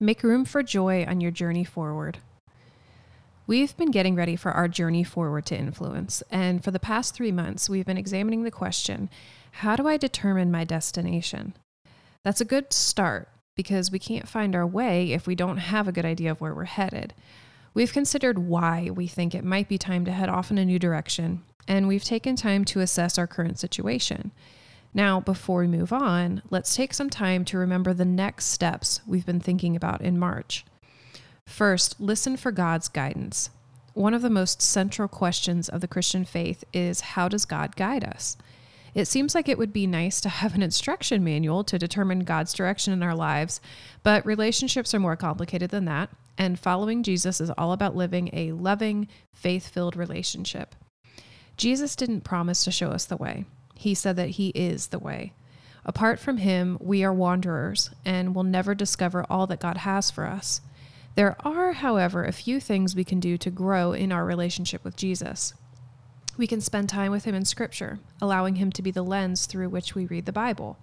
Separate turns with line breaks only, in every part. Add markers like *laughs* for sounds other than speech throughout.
Make room for joy on your journey forward. We've been getting ready for our journey forward to influence, and for the past three months, we've been examining the question how do I determine my destination? That's a good start because we can't find our way if we don't have a good idea of where we're headed. We've considered why we think it might be time to head off in a new direction, and we've taken time to assess our current situation. Now, before we move on, let's take some time to remember the next steps we've been thinking about in March. First, listen for God's guidance. One of the most central questions of the Christian faith is how does God guide us? It seems like it would be nice to have an instruction manual to determine God's direction in our lives, but relationships are more complicated than that, and following Jesus is all about living a loving, faith filled relationship. Jesus didn't promise to show us the way. He said that He is the way. Apart from Him, we are wanderers and will never discover all that God has for us. There are, however, a few things we can do to grow in our relationship with Jesus. We can spend time with Him in Scripture, allowing Him to be the lens through which we read the Bible.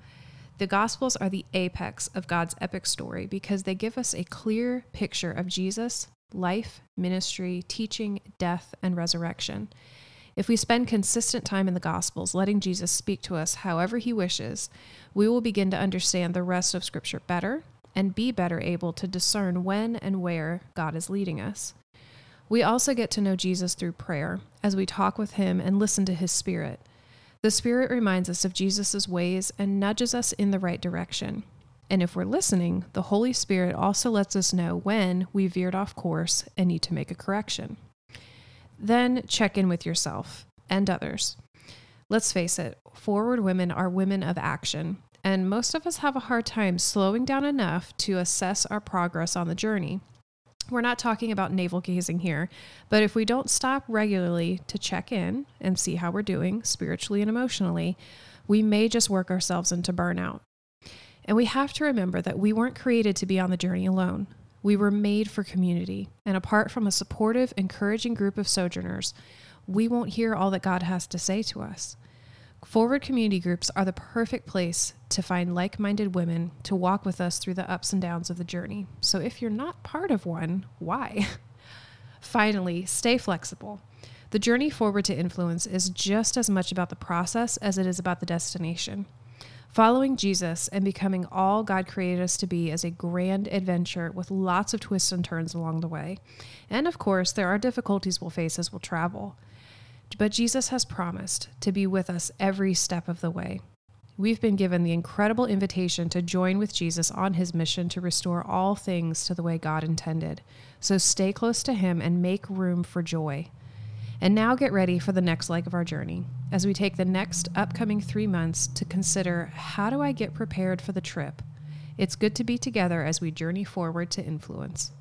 The Gospels are the apex of God's epic story because they give us a clear picture of Jesus' life, ministry, teaching, death, and resurrection. If we spend consistent time in the Gospels, letting Jesus speak to us however he wishes, we will begin to understand the rest of Scripture better and be better able to discern when and where God is leading us. We also get to know Jesus through prayer as we talk with him and listen to his Spirit. The Spirit reminds us of Jesus' ways and nudges us in the right direction. And if we're listening, the Holy Spirit also lets us know when we veered off course and need to make a correction. Then check in with yourself and others. Let's face it, 4word women are women of action, and most of us have a hard time slowing down enough to assess our progress on the journey. We're not talking about navel gazing here, but if we don't stop regularly to check in and see how we're doing spiritually and emotionally, we may just work ourselves into burnout. And we have to remember that we weren't created to be on the journey alone. We were made for community, and apart from a supportive, encouraging group of sojourners, we won't hear all that God has to say to us. 4word community groups are the perfect place to find like minded women to walk with us through the ups and downs of the journey. So if you're not part of one, why? *laughs* Finally, stay flexible. The journey forward to influence is just as much about the process as it is about the destination. Following Jesus and becoming all God created us to be is a grand adventure with lots of twists and turns along the way. And of course, there are difficulties we'll face as we'll travel. But Jesus has promised to be with us every step of the way. We've been given the incredible invitation to join with Jesus on his mission to restore all things to the way God intended. So stay close to him and make room for joy. And now get ready for the next leg of our journey as we take the next upcoming three months to consider how do I get prepared for the trip? It's good to be together as we journey forward to influence.